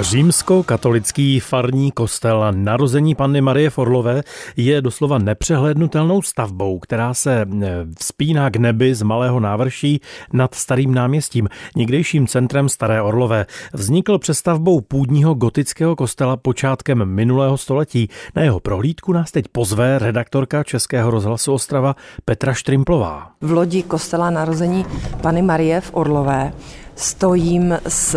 Římsko-katolický farní kostel narození Panny Marie Forlové je doslova nepřehlednutelnou stavbou, která se eh, vzpíná k nebi z malého návrší nad starým náměstím, někdejším centrem Staré Orlové. Vznikl přestavbou půdního gotického kostela počátkem minulého století. Na jeho prohlídku nás teď pozve redaktorka Českého rozhlasu Ostrava Petra Štrimplová. V lodi kostela narození Pany Marie v Orlové Stojím s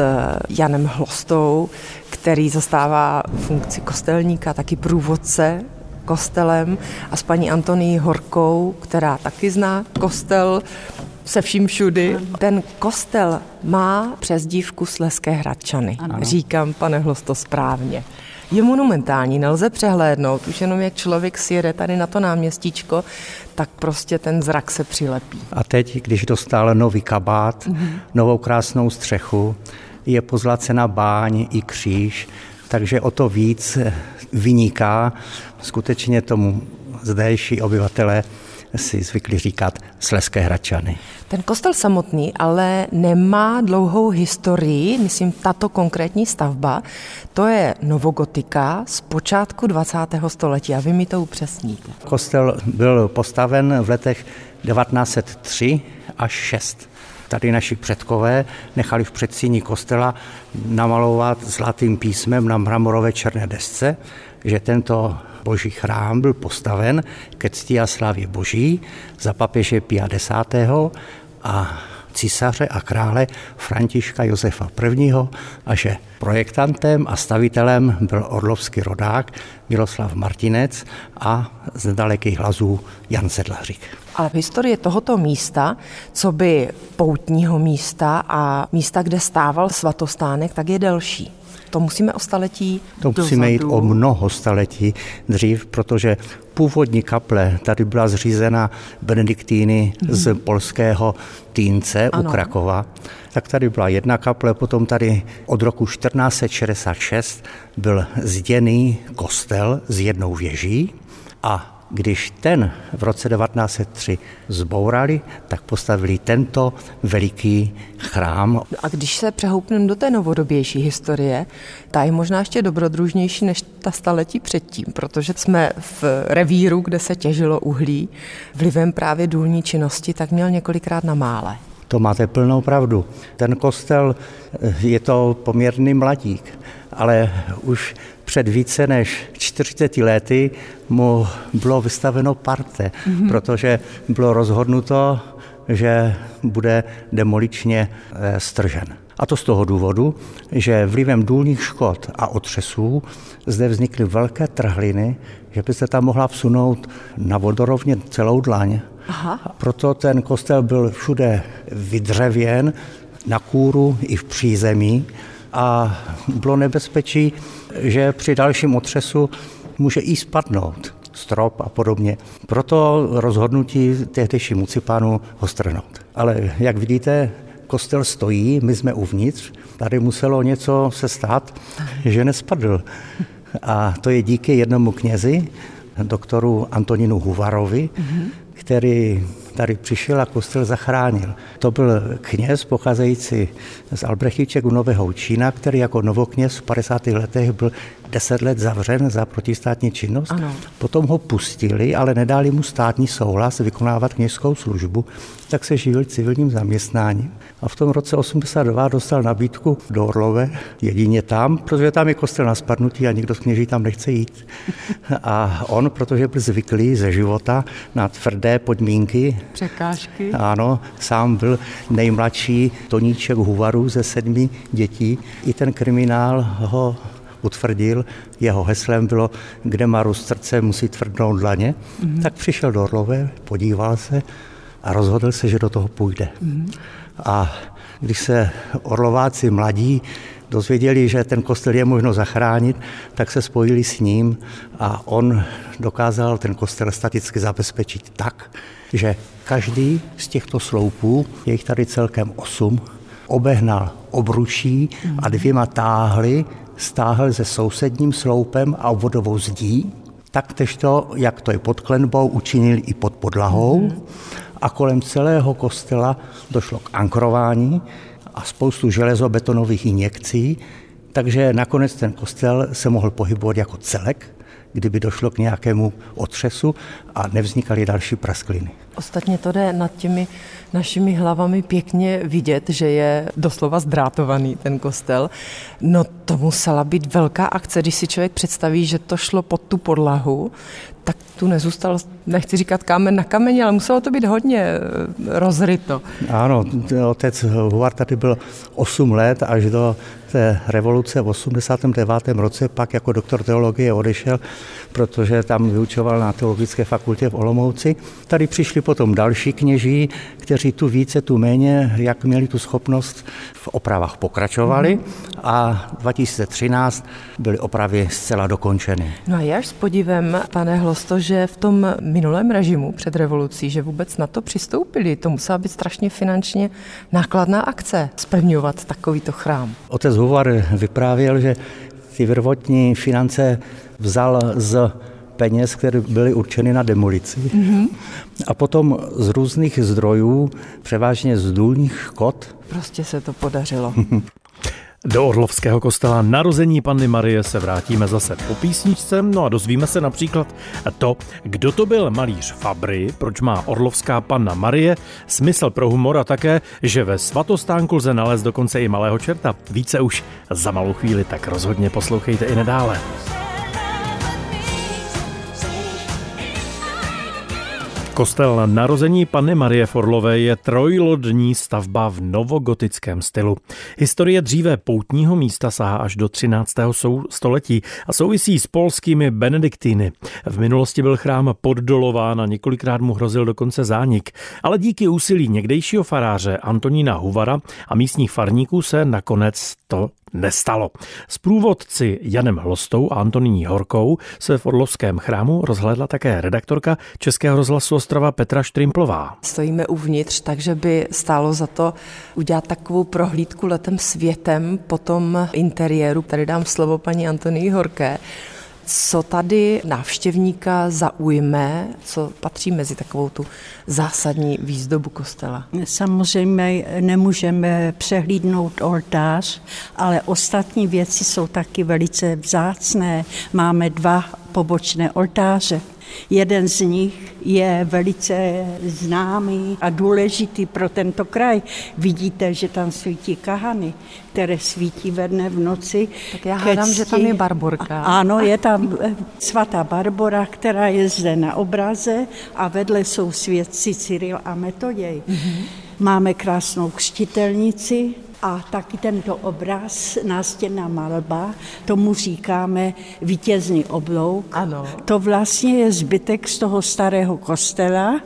Janem Hlostou, který zastává funkci kostelníka, taky průvodce kostelem a s paní Antoní Horkou, která taky zná kostel se vším všudy. Ten kostel má přezdívku Sleské Hradčany. Ano. Říkám, pane Hlosto, správně je monumentální, nelze přehlédnout. Už jenom jak člověk sjede tady na to náměstíčko, tak prostě ten zrak se přilepí. A teď, když dostal nový kabát, mm-hmm. novou krásnou střechu, je pozlacena báň i kříž, takže o to víc vyniká skutečně tomu zdejší obyvatele si zvykli říkat Sleské Hradčany. Ten kostel samotný ale nemá dlouhou historii, myslím tato konkrétní stavba, to je novogotika z počátku 20. století a vy mi to upřesníte. Kostel byl postaven v letech 1903 až 6 tady naši předkové nechali v předsíni kostela namalovat zlatým písmem na mramorové černé desce, že tento boží chrám byl postaven ke cti a slávě boží za papeže Pia X. a císaře a krále Františka Josefa I. a že projektantem a stavitelem byl orlovský rodák Miroslav Martinec a z dalekých hlazů Jan Sedlařík. Ale v historii tohoto místa, co by poutního místa a místa, kde stával svatostánek, tak je delší to musíme o staletí To dozadu. musíme jít o mnoho staletí dřív, protože původní kaple tady byla zřízena benediktýny mm-hmm. z polského Týnce ano. u Krakova. Tak tady byla jedna kaple, potom tady od roku 1466 byl zděný kostel s jednou věží a když ten v roce 1903 zbourali, tak postavili tento veliký chrám. A když se přehoupneme do té novodobější historie, ta je možná ještě dobrodružnější než ta staletí předtím, protože jsme v revíru, kde se těžilo uhlí, vlivem právě důlní činnosti, tak měl několikrát na mále. To máte plnou pravdu. Ten kostel je to poměrný mladík, ale už před více než 40 lety mu bylo vystaveno parte, mm-hmm. protože bylo rozhodnuto, že bude demoličně eh, stržen. A to z toho důvodu, že vlivem důlních škod a otřesů zde vznikly velké trhliny, že by se tam mohla vsunout na vodorovně celou dlaň. Aha. Proto ten kostel byl všude vydřevěn, na kůru i v přízemí a bylo nebezpečí, že při dalším otřesu může i spadnout strop a podobně. Proto rozhodnutí tehdejší mucipánu ho strhnout. Ale jak vidíte, kostel stojí, my jsme uvnitř, tady muselo něco se stát, že nespadl. A to je díky jednomu knězi, doktoru Antoninu Huvarovi, který tady přišel a kostel zachránil. To byl kněz pocházející z Albrechiček u Nového Čína, který jako novokněz v 50. letech byl deset let zavřen za protistátní činnost. Ano. Potom ho pustili, ale nedali mu státní souhlas vykonávat kněžskou službu, tak se živil civilním zaměstnáním. A v tom roce 82 dostal nabídku do Orlové, jedině tam, protože tam je kostel na spadnutí a nikdo z kněží tam nechce jít. A on, protože byl zvyklý ze života na tvrdé podmínky, překážky, ano, sám byl nejmladší Toníček Huvaru ze sedmi dětí. I ten kriminál ho utvrdil. Jeho heslem bylo, kde má růst srdce, musí tvrdnout dlaně. Mm-hmm. Tak přišel do Orlové, podíval se a rozhodl se, že do toho půjde. Mm-hmm. A když se Orlováci mladí dozvěděli, že ten kostel je možno zachránit, tak se spojili s ním a on dokázal ten kostel staticky zabezpečit tak, že každý z těchto sloupů, je jich tady celkem osm, obehnal obručí a dvěma táhly stáhl se sousedním sloupem a vodovou zdí, taktež to, jak to je pod klenbou, učinil i pod podlahou a kolem celého kostela došlo k ankrování a spoustu železobetonových injekcí, Takže nakonec ten kostel se mohl pohybovat jako celek, kdyby došlo k nějakému otřesu a nevznikaly další praskliny. Ostatně to jde nad těmi našimi hlavami pěkně vidět, že je doslova zdrátovaný ten kostel. No to musela být velká akce, když si člověk představí, že to šlo pod tu podlahu, tak tu nezůstal, nechci říkat kámen na kameni, ale muselo to být hodně eh, rozryto. Ano, otec Huvar tady byl 8 let až do té revoluce v 89. roce, pak jako doktor teologie odešel, protože tam vyučoval na teologické fakultě v Olomouci. Tady přišli potom další kněží, kteří tu více, tu méně, jak měli tu schopnost, v opravách pokračovali a 2013 byly opravy zcela dokončeny. No a já s podívem, pane Hlosto, že v tom minulém režimu před revolucí, že vůbec na to přistoupili, to musela být strašně finančně nákladná akce, spevňovat takovýto chrám. Otec Huvar vyprávěl, že ty prvotní finance vzal z peněz, které byly určeny na demolici. Mm-hmm. A potom z různých zdrojů, převážně z důlních kot. Prostě se to podařilo. Do Orlovského kostela narození Panny Marie se vrátíme zase po písničce, no a dozvíme se například to, kdo to byl malíř Fabry, proč má Orlovská Panna Marie, smysl pro humor a také, že ve svatostánku lze nalézt dokonce i malého čerta. Více už za malou chvíli, tak rozhodně poslouchejte i nadále. Kostel narození Panny Marie Forlové je trojlodní stavba v novogotickém stylu. Historie dříve poutního místa sahá až do 13. století a souvisí s polskými benediktýny. V minulosti byl chrám poddolován a několikrát mu hrozil dokonce zánik, ale díky úsilí někdejšího faráře Antonína Huvara a místních farníků se nakonec to nestalo. S průvodci Janem Hlostou a Antoníní Horkou se v Orlovském chrámu rozhlédla také redaktorka Českého rozhlasu Ostrava Petra Štrimplová. Stojíme uvnitř, takže by stálo za to udělat takovou prohlídku letem světem po tom interiéru. Tady dám slovo paní Antonii Horké. Co tady návštěvníka zaujme, co patří mezi takovou tu zásadní výzdobu kostela? Samozřejmě nemůžeme přehlídnout oltář, ale ostatní věci jsou taky velice vzácné. Máme dva pobočné oltáře. Jeden z nich je velice známý a důležitý pro tento kraj. Vidíte, že tam svítí kahany, které svítí ve dne v noci. Tak já hádám, že tam je Barborka. Ano, je tam eh, svatá Barbora, která je zde na obraze a vedle jsou svědci Cyril a Metoděj. Mm-hmm. Máme krásnou křtitelnici, a taky tento obraz, nástěnná malba, tomu říkáme vítězný oblouk. Ano. To vlastně je zbytek z toho starého kostela,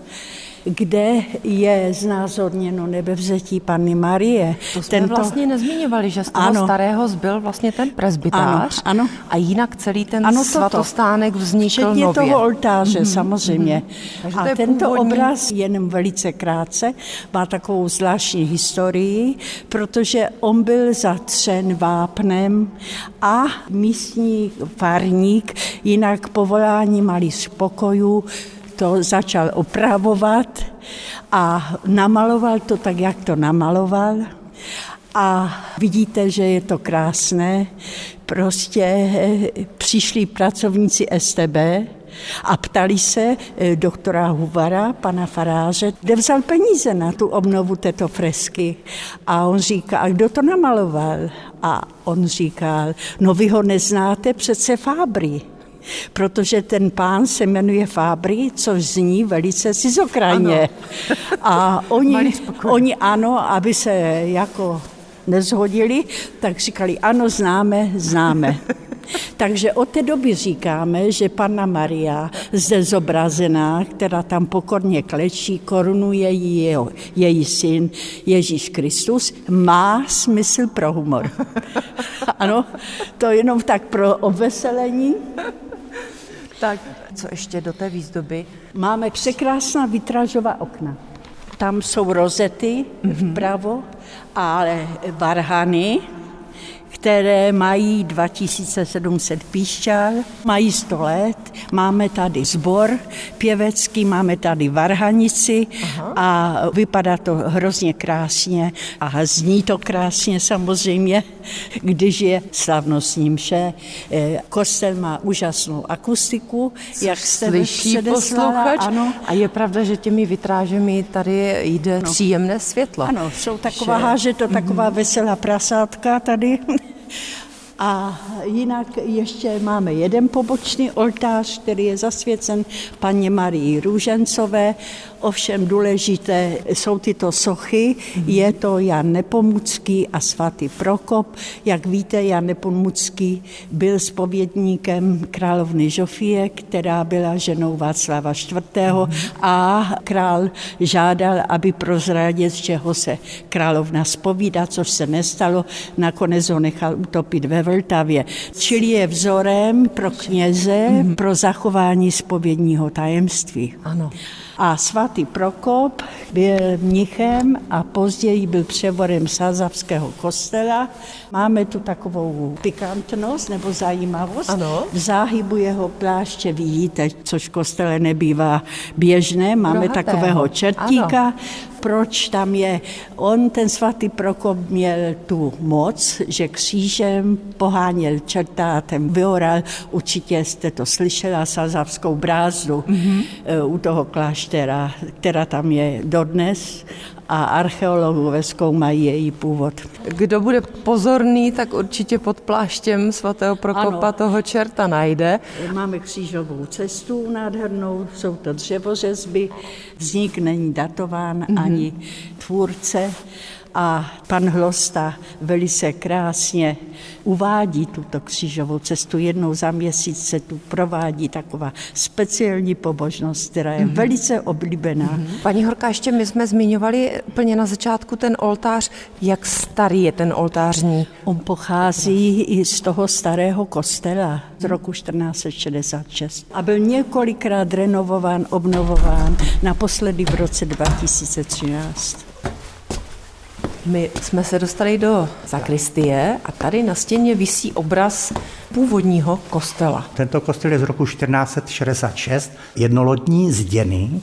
kde je znázorněno nebevzetí Panny Marie. To jsme Tento... vlastně nezmiňovali, že z toho ano. starého zbyl vlastně ten presbytář ano, ano. a jinak celý ten ano, svatostánek vznikl Včetně nově. toho oltáře mm-hmm. samozřejmě. Mm-hmm. A tento původní... obraz jenom velice krátce má takovou zvláštní historii, protože on byl zatřen vápnem a místní farník, jinak povolání malých pokojů, to začal opravovat a namaloval to tak, jak to namaloval. A vidíte, že je to krásné. Prostě eh, přišli pracovníci STB a ptali se eh, doktora Huvara, pana faráře, kde vzal peníze na tu obnovu této fresky. A on říká, a kdo to namaloval? A on říkal, no vy ho neznáte, přece Fábry protože ten pán se jmenuje Fábry, což zní velice cizokrajně. A oni, oni ano, aby se jako nezhodili, tak říkali, ano, známe, známe. Takže od té doby říkáme, že Panna Maria, zde zobrazená, která tam pokorně klečí, korunuje jeho, její syn Ježíš Kristus, má smysl pro humor. ano, to jenom tak pro obveselení. Tak, co ještě do té výzdoby? Máme překrásná vitrážová okna. Tam jsou rozety vpravo, ale varhany, které mají 2700 píšťal, mají 100 let. Máme tady zbor pěvecký, máme tady varhanici Aha. a vypadá to hrozně krásně a zní to krásně samozřejmě, když je slavnostní mše. Eh, kostel má úžasnou akustiku, jak jste Slyší posluchač. Ano. A je pravda, že těmi vitrážemi tady jde no. příjemné světlo. Ano, jsou taková, že, háže to taková mm veselá prasátka tady. A jinak ještě máme jeden pobočný oltář, který je zasvěcen paně Marii Růžencové. Ovšem důležité jsou tyto sochy. Je to Jan Nepomucký a svatý Prokop. Jak víte, Jan Nepomucký byl spovědníkem královny Žofie, která byla ženou Václava IV. a král žádal, aby prozradil, z čeho se královna spovídá, což se nestalo. Nakonec ho nechal utopit ve Vltavě. Čili je vzorem pro kněze, mm-hmm. pro zachování spovědního tajemství. Ano. A svatý Prokop byl mnichem a později byl převorem Sázavského kostela. Máme tu takovou pikantnost nebo zajímavost. Ano. V záhybu jeho pláště vidíte, což v kostele nebývá běžné. Máme Rohatého. takového čertíka. Ano proč tam je. On, ten svatý Prokop, měl tu moc, že křížem poháněl ten vyoral, určitě jste to slyšela, Sazavskou brázdu mm-hmm. u toho kláštera, která tam je dodnes a archeologové zkoumají její původ. Kdo bude pozorný, tak určitě pod pláštěm svatého Prokopa ano. toho čerta najde. Máme křížovou cestu nádhernou, jsou to dřevořezby, vznik není datován mm-hmm. ani tvůrce a pan Hlosta velice krásně uvádí tuto křížovou cestu. Jednou za měsíc se tu provádí taková speciální pobožnost, která je mm-hmm. velice oblíbená. Mm-hmm. Paní Horka, ještě my jsme zmiňovali úplně na začátku ten oltář. Jak starý je ten oltářní? On pochází i z toho starého kostela z roku 1466 a byl několikrát renovován, obnovován, naposledy v roce 2013. My jsme se dostali do zakristie a tady na stěně visí obraz původního kostela. Tento kostel je z roku 1466, jednolodní zděný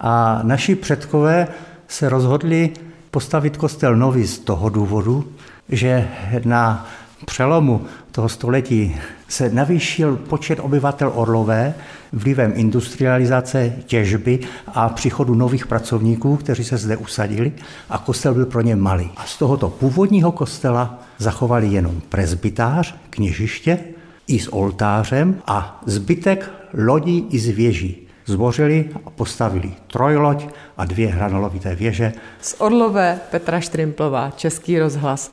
a naši předkové se rozhodli postavit kostel nový z toho důvodu, že na přelomu toho století se navýšil počet obyvatel Orlové vlivem industrializace, těžby a příchodu nových pracovníků, kteří se zde usadili a kostel byl pro ně malý. A z tohoto původního kostela zachovali jenom prezbytář, kněžiště i s oltářem a zbytek lodí i zvěží zbořili a postavili trojloď a dvě hranolovité věže. Z Orlové Petra Štrimplová, Český rozhlas.